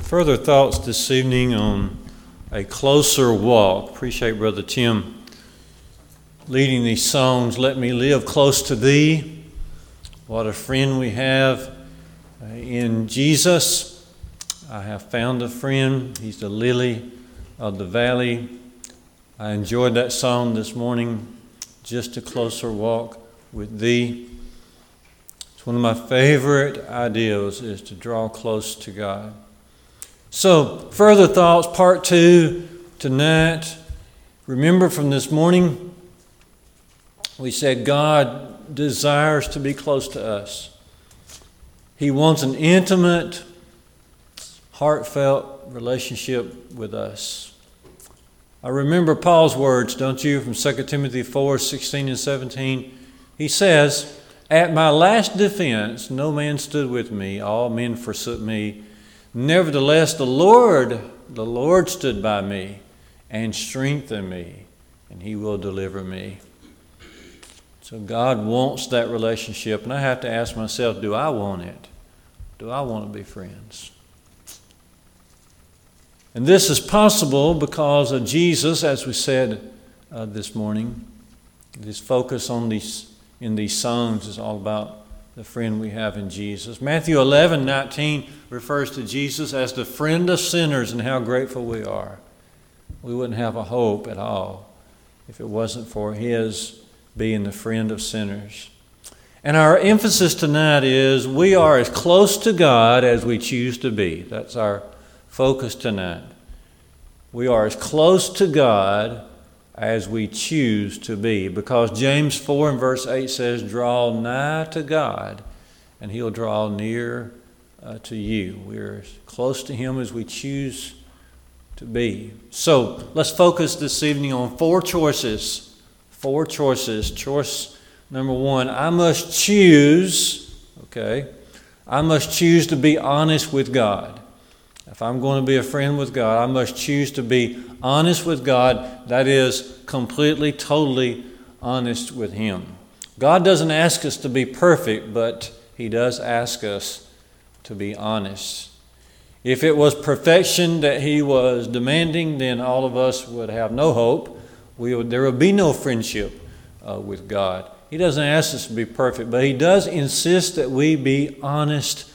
Further thoughts this evening on a closer walk. Appreciate Brother Tim leading these songs. Let me live close to Thee. What a friend we have uh, in Jesus. I have found a friend. He's the lily of the valley. I enjoyed that song this morning. Just a closer walk with Thee. It's one of my favorite ideals is to draw close to God. So, further thoughts, part two tonight. Remember from this morning, we said God desires to be close to us. He wants an intimate, heartfelt relationship with us. I remember Paul's words, don't you, from 2 Timothy 4 16 and 17. He says, at my last defense, no man stood with me, all men forsook me. Nevertheless, the Lord, the Lord stood by me and strengthened me, and he will deliver me. So God wants that relationship, and I have to ask myself, do I want it? Do I want to be friends? And this is possible because of Jesus, as we said uh, this morning. This focus on these in these songs is all about the friend we have in Jesus. Matthew 11, 19 refers to Jesus as the friend of sinners and how grateful we are. We wouldn't have a hope at all if it wasn't for His being the friend of sinners. And our emphasis tonight is we are as close to God as we choose to be. That's our focus tonight. We are as close to God as we choose to be. Because James 4 and verse 8 says, Draw nigh to God, and He'll draw near uh, to you. We're as close to Him as we choose to be. So let's focus this evening on four choices. Four choices. Choice number one I must choose, okay? I must choose to be honest with God. If I'm going to be a friend with God, I must choose to be honest with God, that is, completely, totally honest with Him. God doesn't ask us to be perfect, but He does ask us to be honest. If it was perfection that He was demanding, then all of us would have no hope. We would, there would be no friendship uh, with God. He doesn't ask us to be perfect, but He does insist that we be honest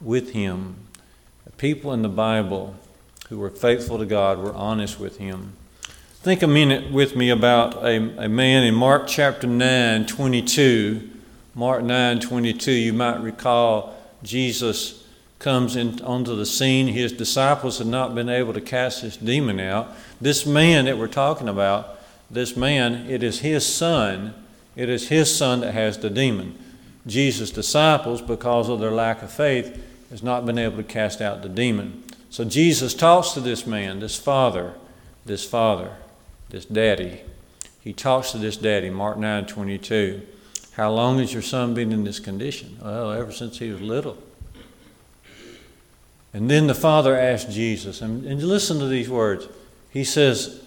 with Him people in the Bible who were faithful to God were honest with Him. Think a minute with me about a, a man in Mark chapter 9, 22. Mark 9, 22, you might recall Jesus comes in, onto the scene. His disciples had not been able to cast this demon out. This man that we're talking about, this man, it is his son. It is his son that has the demon. Jesus' disciples, because of their lack of faith, has not been able to cast out the demon. So Jesus talks to this man, this father, this father, this daddy. He talks to this daddy, Mark 9 22. How long has your son been in this condition? Well, ever since he was little. And then the father asked Jesus, and, and listen to these words. He says,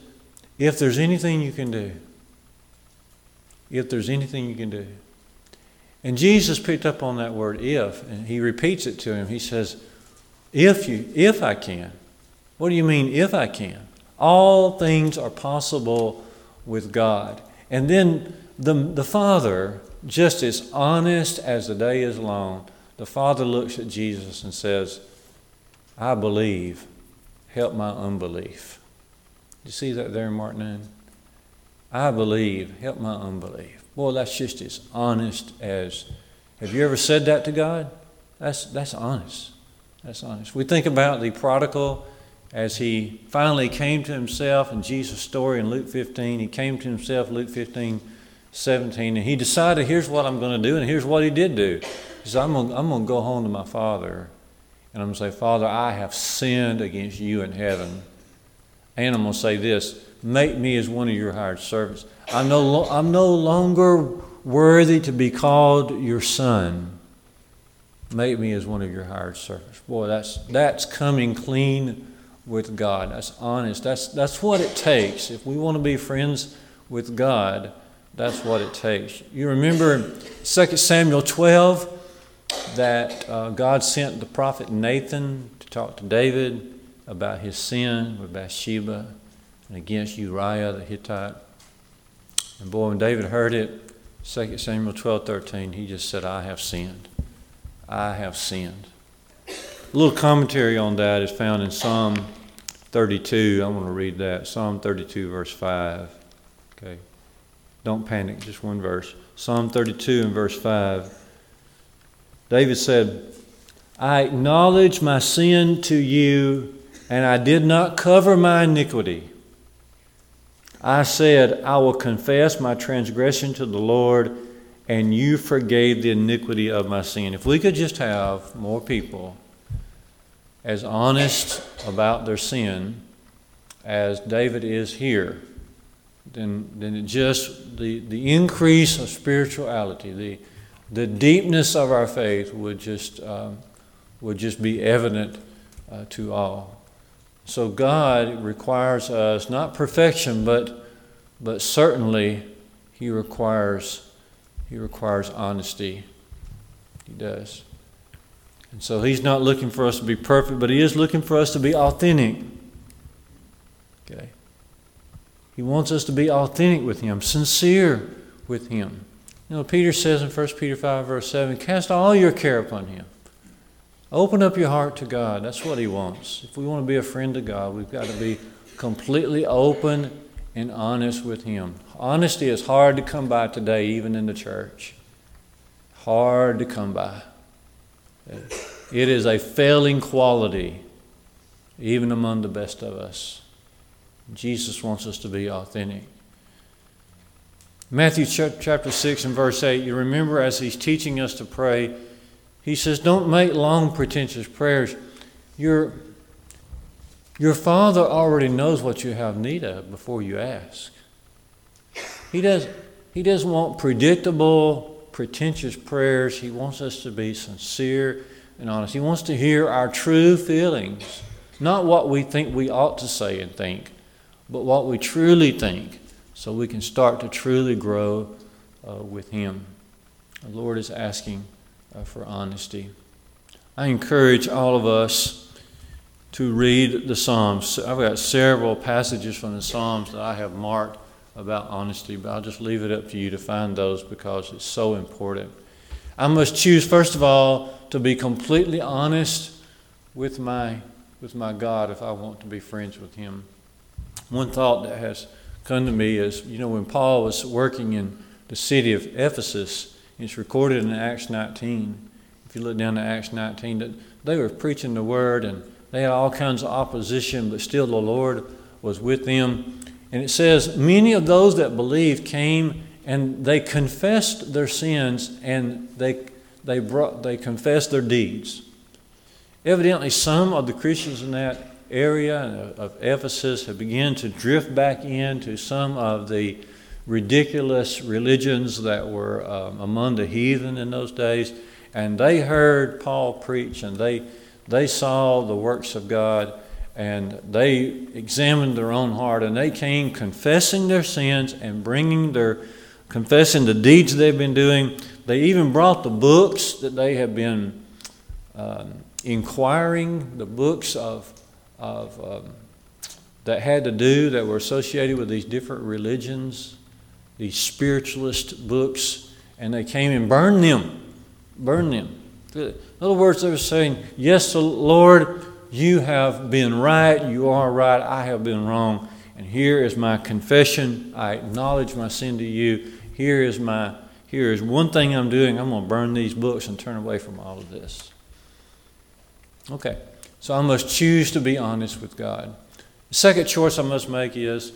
If there's anything you can do, if there's anything you can do, and Jesus picked up on that word if, and he repeats it to him. He says, If you if I can. What do you mean if I can? All things are possible with God. And then the, the Father, just as honest as the day is long, the Father looks at Jesus and says, I believe, help my unbelief. You see that there in Mark 9? I believe, help my unbelief. Boy, that's just as honest as. Have you ever said that to God? That's, that's honest. That's honest. We think about the prodigal as he finally came to himself in Jesus' story in Luke 15. He came to himself, Luke 15, 17, and he decided, here's what I'm going to do, and here's what he did do. He said, I'm going, I'm going to go home to my father, and I'm going to say, Father, I have sinned against you in heaven. And I'm going to say this make me as one of your hired servants. I'm no, I'm no longer worthy to be called your son. Make me as one of your hired servants. Boy, that's, that's coming clean with God. That's honest. That's, that's what it takes. If we want to be friends with God, that's what it takes. You remember 2 Samuel 12 that uh, God sent the prophet Nathan to talk to David about his sin with Bathsheba and against Uriah the Hittite. And boy, when David heard it, 2 Samuel 12 13, he just said, I have sinned. I have sinned. A little commentary on that is found in Psalm 32. I want to read that. Psalm 32, verse 5. Okay. Don't panic, just one verse. Psalm 32 and verse 5. David said, I acknowledge my sin to you, and I did not cover my iniquity. I said, I will confess my transgression to the Lord, and you forgave the iniquity of my sin. If we could just have more people as honest about their sin as David is here, then, then just the, the increase of spirituality, the, the deepness of our faith would just, um, would just be evident uh, to all. So God requires us not perfection, but, but certainly He requires, he requires honesty. He does. And so He's not looking for us to be perfect, but He is looking for us to be authentic. Okay. He wants us to be authentic with Him, sincere with Him. You know, Peter says in 1 Peter 5, verse 7, cast all your care upon Him. Open up your heart to God. That's what He wants. If we want to be a friend to God, we've got to be completely open and honest with Him. Honesty is hard to come by today, even in the church. Hard to come by. It is a failing quality, even among the best of us. Jesus wants us to be authentic. Matthew chapter 6 and verse 8, you remember as he's teaching us to pray, he says, Don't make long, pretentious prayers. Your, your Father already knows what you have need of before you ask. He, does, he doesn't want predictable, pretentious prayers. He wants us to be sincere and honest. He wants to hear our true feelings, not what we think we ought to say and think, but what we truly think, so we can start to truly grow uh, with Him. The Lord is asking uh, for honesty. I encourage all of us to read the Psalms. I've got several passages from the Psalms that I have marked about honesty, but I'll just leave it up to you to find those because it's so important. I must choose, first of all, to be completely honest with my, with my God if I want to be friends with Him. One thought that has come to me is you know, when Paul was working in the city of Ephesus, it's recorded in Acts 19. If you look down to Acts 19, that they were preaching the word and they had all kinds of opposition, but still the Lord was with them. And it says, Many of those that believed came and they confessed their sins and they, they, brought, they confessed their deeds. Evidently, some of the Christians in that area of Ephesus have begun to drift back into some of the ridiculous religions that were um, among the heathen in those days. And they heard Paul preach and they, they saw the works of God and they examined their own heart and they came confessing their sins and bringing their confessing the deeds they've been doing. They even brought the books that they had been um, inquiring, the books of, of um, that had to do that were associated with these different religions these spiritualist books, and they came and burned them. Burned them. In other words, they were saying, Yes, Lord, you have been right, you are right, I have been wrong, and here is my confession. I acknowledge my sin to you. Here is my here is one thing I'm doing. I'm going to burn these books and turn away from all of this. Okay, so I must choose to be honest with God. The second choice I must make is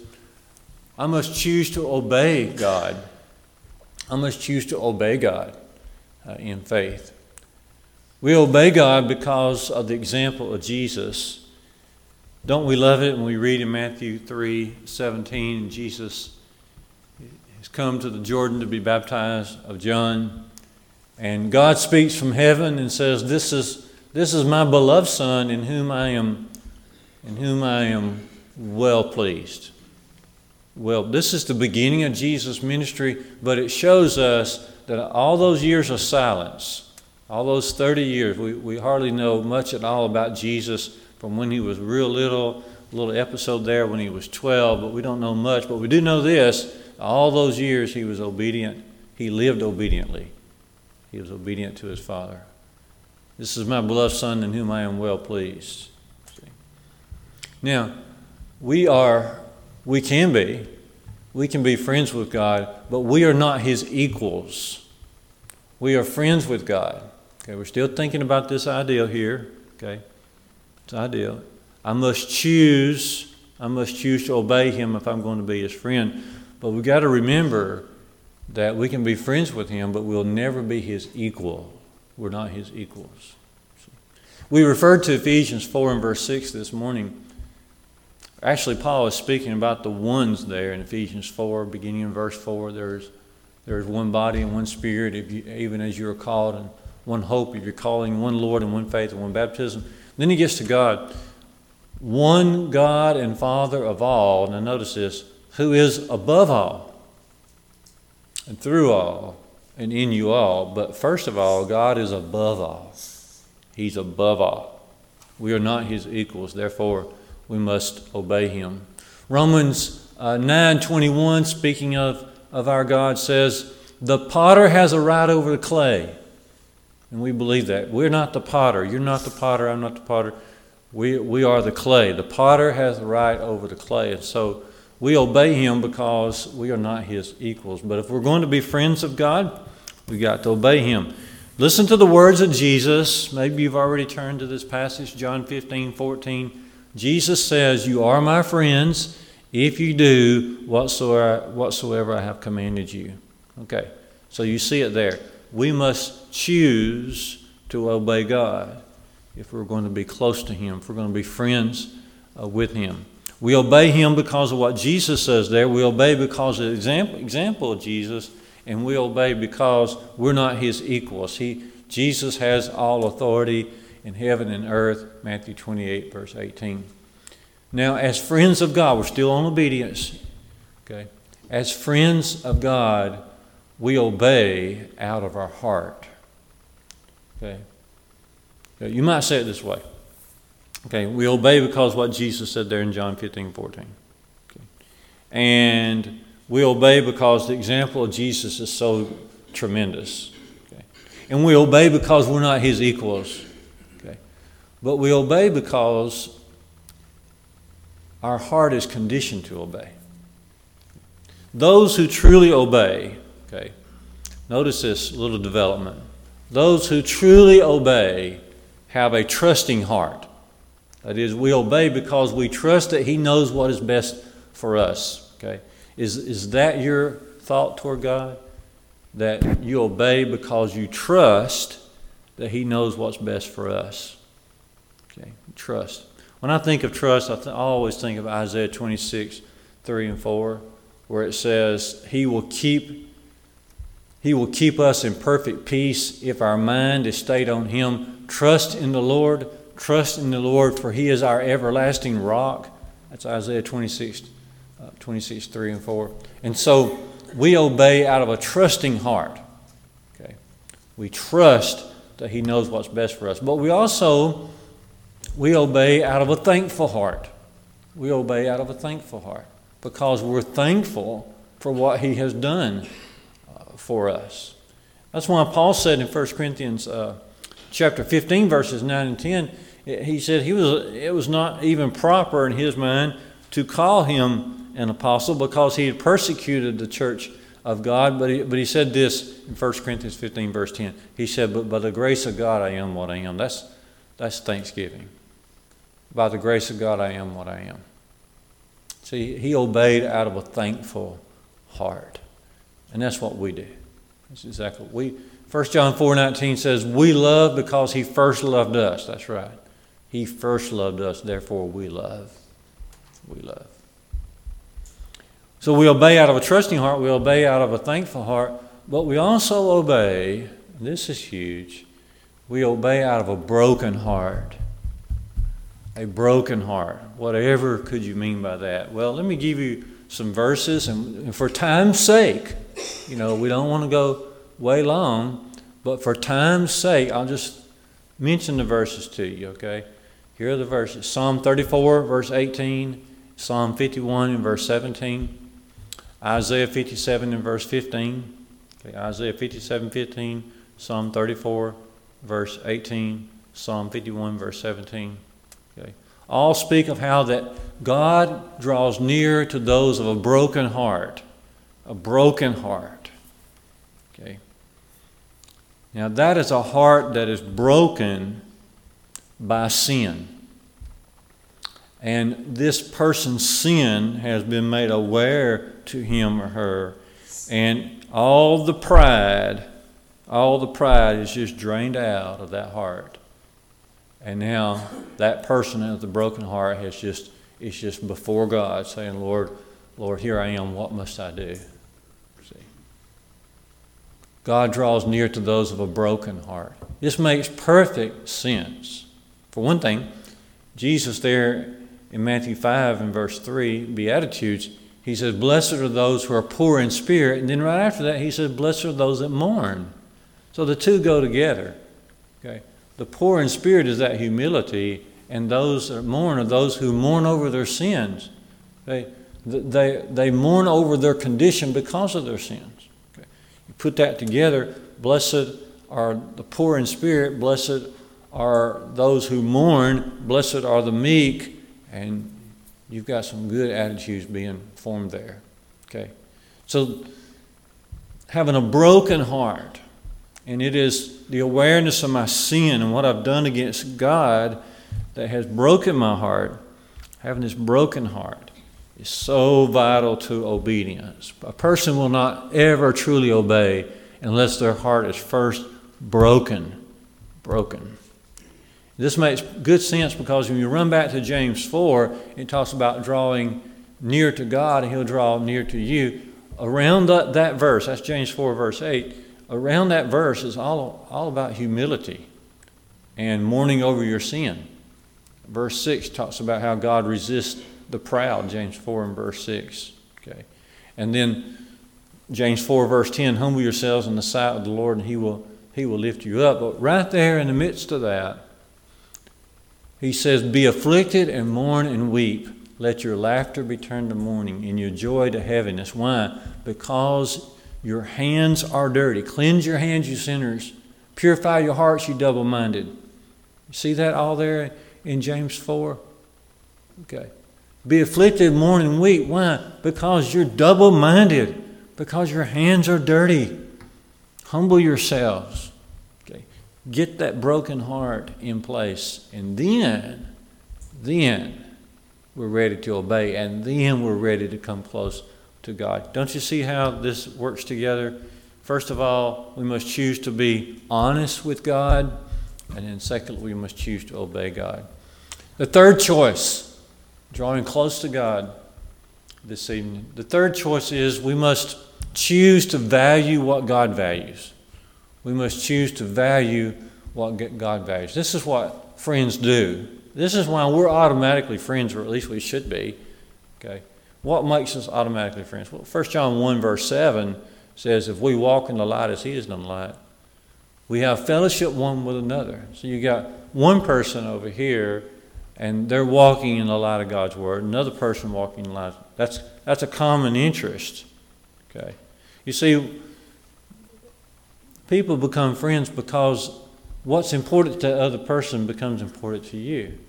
I must choose to obey God. I must choose to obey God uh, in faith. We obey God because of the example of Jesus. Don't we love it when we read in Matthew 3 17, Jesus has come to the Jordan to be baptized of John. And God speaks from heaven and says, This is, this is my beloved Son in whom I am, in whom I am well pleased. Well, this is the beginning of Jesus' ministry, but it shows us that all those years of silence, All those 30 years, we, we hardly know much at all about Jesus from when he was real little, a little episode there when he was 12, but we don't know much. But we do know this all those years he was obedient, he lived obediently. He was obedient to his Father. This is my beloved Son in whom I am well pleased. Now, we are, we can be, we can be friends with God, but we are not his equals. We are friends with God. Okay, we're still thinking about this ideal here. Okay, it's ideal. I must choose. I must choose to obey Him if I'm going to be His friend. But we've got to remember that we can be friends with Him, but we'll never be His equal. We're not His equals. We referred to Ephesians 4 and verse 6 this morning. Actually, Paul is speaking about the ones there in Ephesians 4, beginning in verse 4. There's, there's one body and one spirit, you, even as you are called, and one hope if you're calling, one Lord and one faith and one baptism. Then he gets to God. One God and Father of all, now notice this, who is above all and through all and in you all. But first of all, God is above all. He's above all. We are not his equals, therefore we must obey him. Romans uh, 9:21 speaking of of our God says, "The potter has a right over the clay." And we believe that. We're not the potter. You're not the potter. I'm not the potter. We, we are the clay. The potter has the right over the clay. And so we obey him because we are not his equals. But if we're going to be friends of God, we got to obey him. Listen to the words of Jesus. Maybe you've already turned to this passage, John 15, 14. Jesus says, You are my friends if you do whatsoever, whatsoever I have commanded you. Okay, so you see it there we must choose to obey God if we're going to be close to Him, if we're going to be friends uh, with Him. We obey Him because of what Jesus says there. We obey because of the example, example of Jesus, and we obey because we're not His equals. He, Jesus has all authority in heaven and earth, Matthew 28, verse 18. Now, as friends of God, we're still on obedience. Okay? As friends of God, we obey out of our heart. Okay? You might say it this way. Okay, we obey because what Jesus said there in John 15, 14. Okay. And we obey because the example of Jesus is so tremendous. Okay. And we obey because we're not his equals. But we obey because our heart is conditioned to obey. Those who truly obey Okay. Notice this little development. Those who truly obey have a trusting heart. That is, we obey because we trust that He knows what is best for us. Okay. Is, is that your thought toward God? That you obey because you trust that He knows what's best for us. Okay. Trust. When I think of trust, I, th- I always think of Isaiah 26, 3 and 4, where it says, He will keep he will keep us in perfect peace if our mind is stayed on Him. Trust in the Lord. Trust in the Lord, for He is our everlasting rock. That's Isaiah 26, uh, 26 3 and 4. And so we obey out of a trusting heart. Okay? We trust that He knows what's best for us. But we also we obey out of a thankful heart. We obey out of a thankful heart because we're thankful for what He has done for us. That's why Paul said in 1 Corinthians uh, chapter 15, verses 9 and 10, he said he was, it was not even proper in his mind to call him an apostle because he had persecuted the church of God. But he, but he said this in 1 Corinthians 15, verse 10. He said, But by the grace of God I am what I am. That's, that's thanksgiving. By the grace of God I am what I am. See, he obeyed out of a thankful heart. And that's what we do. That's exactly what we 1 John 4 19 says, We love because he first loved us. That's right. He first loved us, therefore we love. We love. So we obey out of a trusting heart, we obey out of a thankful heart, but we also obey, this is huge, we obey out of a broken heart. A broken heart. Whatever could you mean by that? Well, let me give you some verses, and for time's sake, you know, we don't want to go way long, But for time's sake, I'll just mention the verses to you, okay? Here are the verses Psalm 34, verse 18, Psalm 51, and verse 17, Isaiah 57, and verse 15, okay, Isaiah 57, 15, Psalm 34, verse 18, Psalm 51, verse 17. All speak of how that God draws near to those of a broken heart. A broken heart. Okay. Now, that is a heart that is broken by sin. And this person's sin has been made aware to him or her. And all the pride, all the pride is just drained out of that heart. And now that person with the broken heart has just is just before God saying, Lord, Lord, here I am, what must I do? See. God draws near to those of a broken heart. This makes perfect sense. For one thing, Jesus there in Matthew 5 and verse 3, Beatitudes, he says, Blessed are those who are poor in spirit. And then right after that, he says, Blessed are those that mourn. So the two go together. Okay? The poor in spirit is that humility, and those that mourn are those who mourn over their sins. They, they, they mourn over their condition because of their sins. Okay? You put that together, blessed are the poor in spirit, blessed are those who mourn, blessed are the meek, and you've got some good attitudes being formed there. Okay? So, having a broken heart, and it is the awareness of my sin and what I've done against God that has broken my heart, having this broken heart is so vital to obedience. A person will not ever truly obey unless their heart is first broken. Broken. This makes good sense because when you run back to James 4, it talks about drawing near to God and He'll draw near to you. Around that, that verse, that's James 4, verse 8, around that verse is all, all about humility and mourning over your sin. Verse 6 talks about how God resists the proud, James 4 and verse 6. Okay. And then James 4, verse 10, humble yourselves in the sight of the Lord and he will, he will lift you up. But right there in the midst of that, he says, Be afflicted and mourn and weep. Let your laughter be turned to mourning and your joy to heaviness. Why? Because your hands are dirty. Cleanse your hands, you sinners. Purify your hearts, you double minded. See that all there in James 4? Okay. Be afflicted, mourn, and weep. Why? Because you're double minded, because your hands are dirty. Humble yourselves. Okay. Get that broken heart in place, and then, then we're ready to obey, and then we're ready to come close to God. Don't you see how this works together? First of all, we must choose to be honest with God, and then secondly, we must choose to obey God. The third choice, drawing close to God this evening. The third choice is we must choose to value what God values. We must choose to value what God values. This is what friends do. This is why we're automatically friends, or at least we should be. Okay. What makes us automatically friends? Well, 1 John 1, verse 7 says, If we walk in the light as He is in the light, we have fellowship one with another. So you got one person over here and they're walking in the light of God's word. Another person walking in the light. That's that's a common interest. Okay, you see, people become friends because what's important to the other person becomes important to you.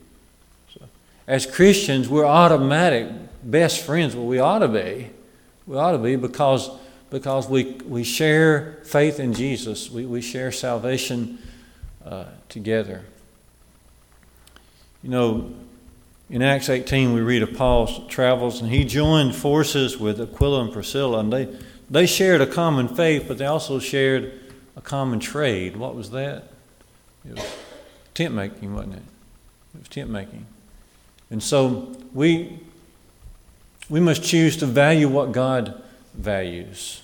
So, as Christians, we're automatic best friends. Well, we ought to be. We ought to be because because we we share faith in Jesus. We we share salvation uh, together. You know, in Acts 18, we read of Paul's travels, and he joined forces with Aquila and Priscilla, and they, they shared a common faith, but they also shared a common trade. What was that? It was tent making, wasn't it? It was tent making. And so we, we must choose to value what God values.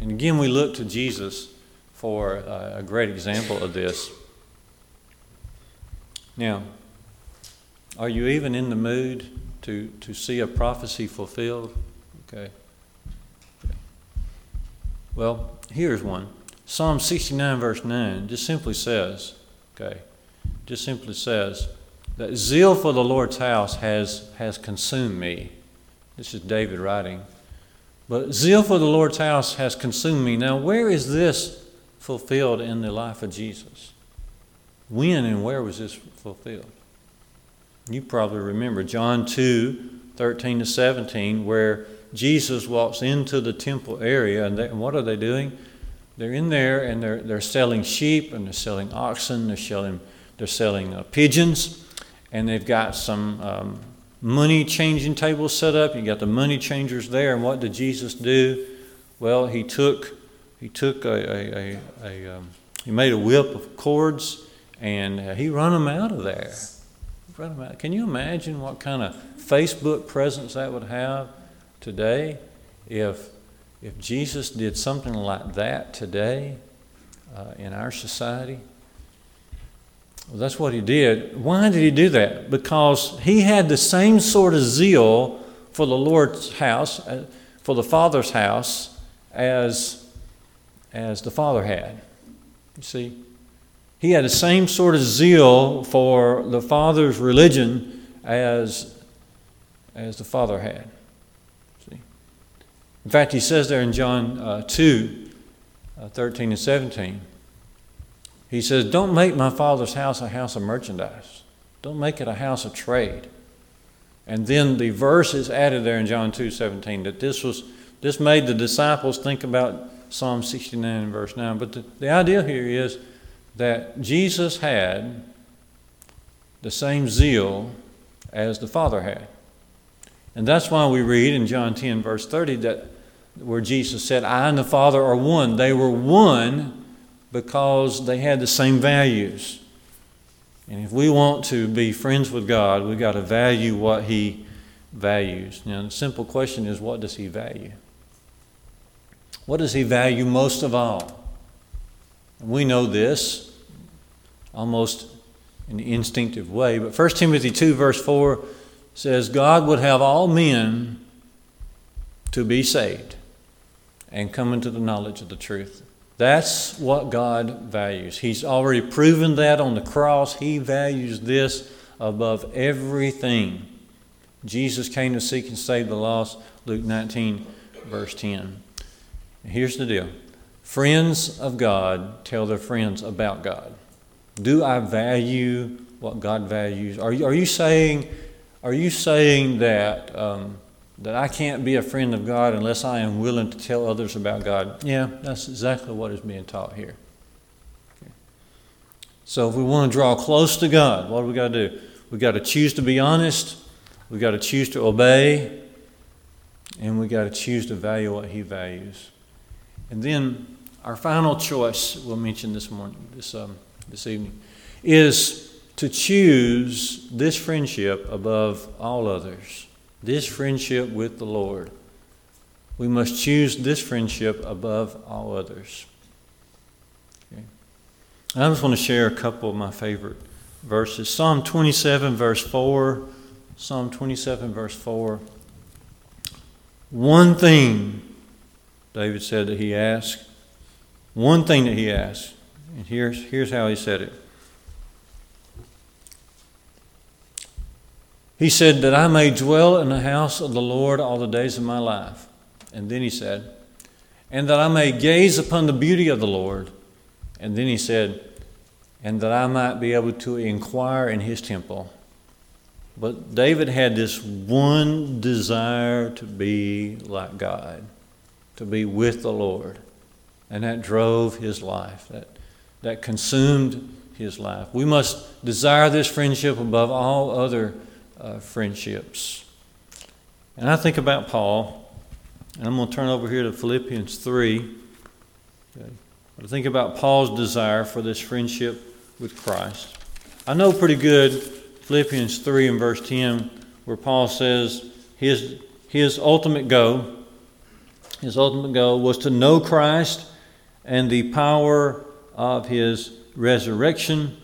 And again, we look to Jesus for uh, a great example of this. Now, are you even in the mood to, to see a prophecy fulfilled? Okay. Well, here's one. Psalm 69, verse 9, just simply says, okay, just simply says that zeal for the Lord's house has, has consumed me. This is David writing. But zeal for the Lord's house has consumed me. Now, where is this fulfilled in the life of Jesus? When and where was this fulfilled? You probably remember John 2 13 to 17, where Jesus walks into the temple area, and, they, and what are they doing? They're in there and they're, they're selling sheep and they're selling oxen, they're selling, they're selling uh, pigeons, and they've got some um, money changing tables set up. You got the money changers there, and what did Jesus do? Well, he took he took a, a, a, a um, he made a whip of cords and uh, he run them out of there. Run them out. Can you imagine what kind of Facebook presence that would have today if if Jesus did something like that today uh, in our society? Well, that's what he did. Why did he do that? Because he had the same sort of zeal for the Lord's house, uh, for the Father's house, as, as the Father had. You see? He had the same sort of zeal for the Father's religion as, as the Father had. See? In fact, he says there in John uh, 2 uh, 13 and 17, he says, Don't make my father's house a house of merchandise. Don't make it a house of trade. And then the verse is added there in John 2 17 that this was this made the disciples think about Psalm 69 and verse 9. But the, the idea here is that Jesus had the same zeal as the Father had. And that's why we read in John 10, verse 30, that where Jesus said, I and the Father are one. They were one because they had the same values. And if we want to be friends with God, we've got to value what He values. Now, the simple question is what does He value? What does He value most of all? We know this almost in an instinctive way, but 1 Timothy 2, verse 4 says, God would have all men to be saved and come into the knowledge of the truth. That's what God values. He's already proven that on the cross. He values this above everything. Jesus came to seek and save the lost, Luke 19, verse 10. Here's the deal friends of God tell their friends about God. Do I value what God values? Are you, are you saying, are you saying that um, that I can't be a friend of God unless I am willing to tell others about God. Yeah, that's exactly what is being taught here. Okay. So if we want to draw close to God, what do we got to do? We've got to choose to be honest, we've got to choose to obey, and we've got to choose to value what He values. And then our final choice we'll mention this morning, this, um, this evening, is to choose this friendship above all others this friendship with the Lord. We must choose this friendship above all others. Okay. I just want to share a couple of my favorite verses. Psalm 27, verse 4. Psalm 27, verse 4. One thing, David said that he asked. One thing that he asked. And here's, here's how he said it. He said, That I may dwell in the house of the Lord all the days of my life. And then he said, And that I may gaze upon the beauty of the Lord. And then he said, And that I might be able to inquire in his temple. But David had this one desire to be like God, to be with the Lord. And that drove his life, that, that consumed his life. We must desire this friendship above all other uh, friendships. And I think about Paul, and I'm going to turn over here to Philippians 3. Okay. I think about Paul's desire for this friendship with Christ. I know pretty good Philippians 3 and verse 10, where Paul says his, his ultimate goal, his ultimate goal was to know Christ and the power of his resurrection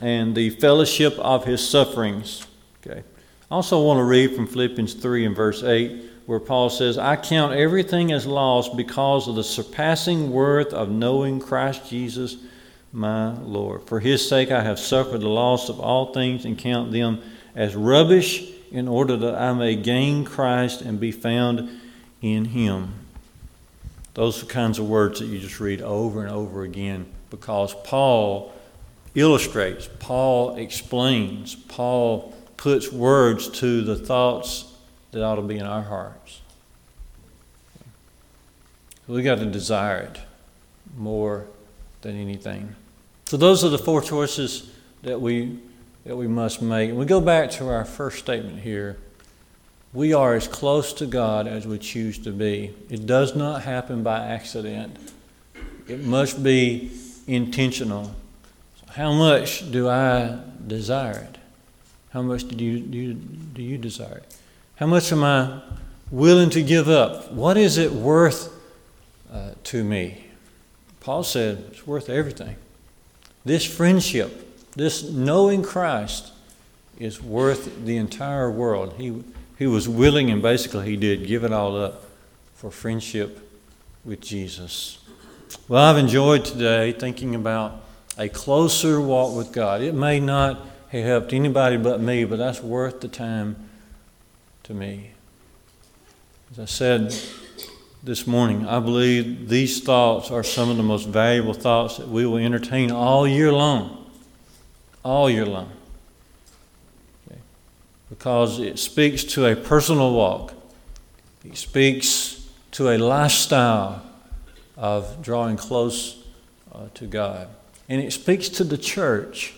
and the fellowship of his sufferings. Okay. I also want to read from Philippians 3 and verse 8, where Paul says, I count everything as lost because of the surpassing worth of knowing Christ Jesus my Lord. For his sake I have suffered the loss of all things and count them as rubbish in order that I may gain Christ and be found in him. Those are kinds of words that you just read over and over again because Paul illustrates, Paul explains, Paul puts words to the thoughts that ought to be in our hearts. We got to desire it more than anything. So those are the four choices that we that we must make. And we go back to our first statement here. We are as close to God as we choose to be. It does not happen by accident. It must be intentional. So how much do I desire it? How much do you, do you, do you desire? How much am I willing to give up? What is it worth uh, to me? Paul said it's worth everything. This friendship, this knowing Christ, is worth the entire world. He, he was willing, and basically, he did give it all up for friendship with Jesus. Well, I've enjoyed today thinking about a closer walk with God. It may not have helped anybody but me, but that's worth the time to me. As I said this morning, I believe these thoughts are some of the most valuable thoughts that we will entertain all year long. All year long. Okay. Because it speaks to a personal walk, it speaks to a lifestyle of drawing close uh, to God. And it speaks to the church.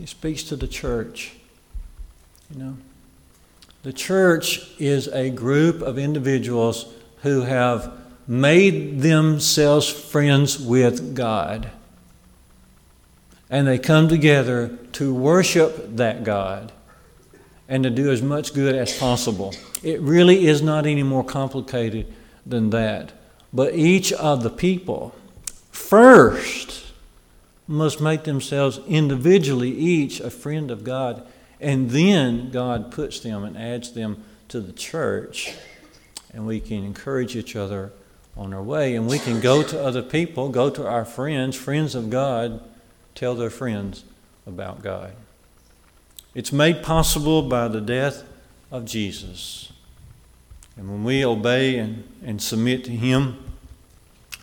It speaks to the church. You know, the church is a group of individuals who have made themselves friends with God. And they come together to worship that God and to do as much good as possible. It really is not any more complicated than that. But each of the people first must make themselves individually each a friend of God and then God puts them and adds them to the church, and we can encourage each other on our way. And we can go to other people, go to our friends, friends of God, tell their friends about God. It's made possible by the death of Jesus. And when we obey and, and submit to Him,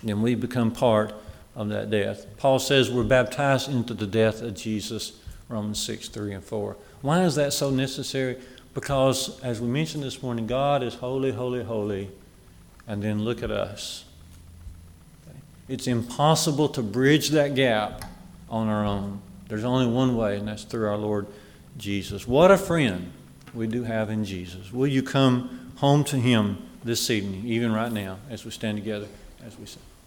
then we become part of that death. Paul says we're baptized into the death of Jesus, Romans 6 3 and 4. Why is that so necessary? Because, as we mentioned this morning, God is holy, holy, holy. And then look at us. It's impossible to bridge that gap on our own. There's only one way, and that's through our Lord Jesus. What a friend we do have in Jesus. Will you come home to Him this evening, even right now, as we stand together, as we sing?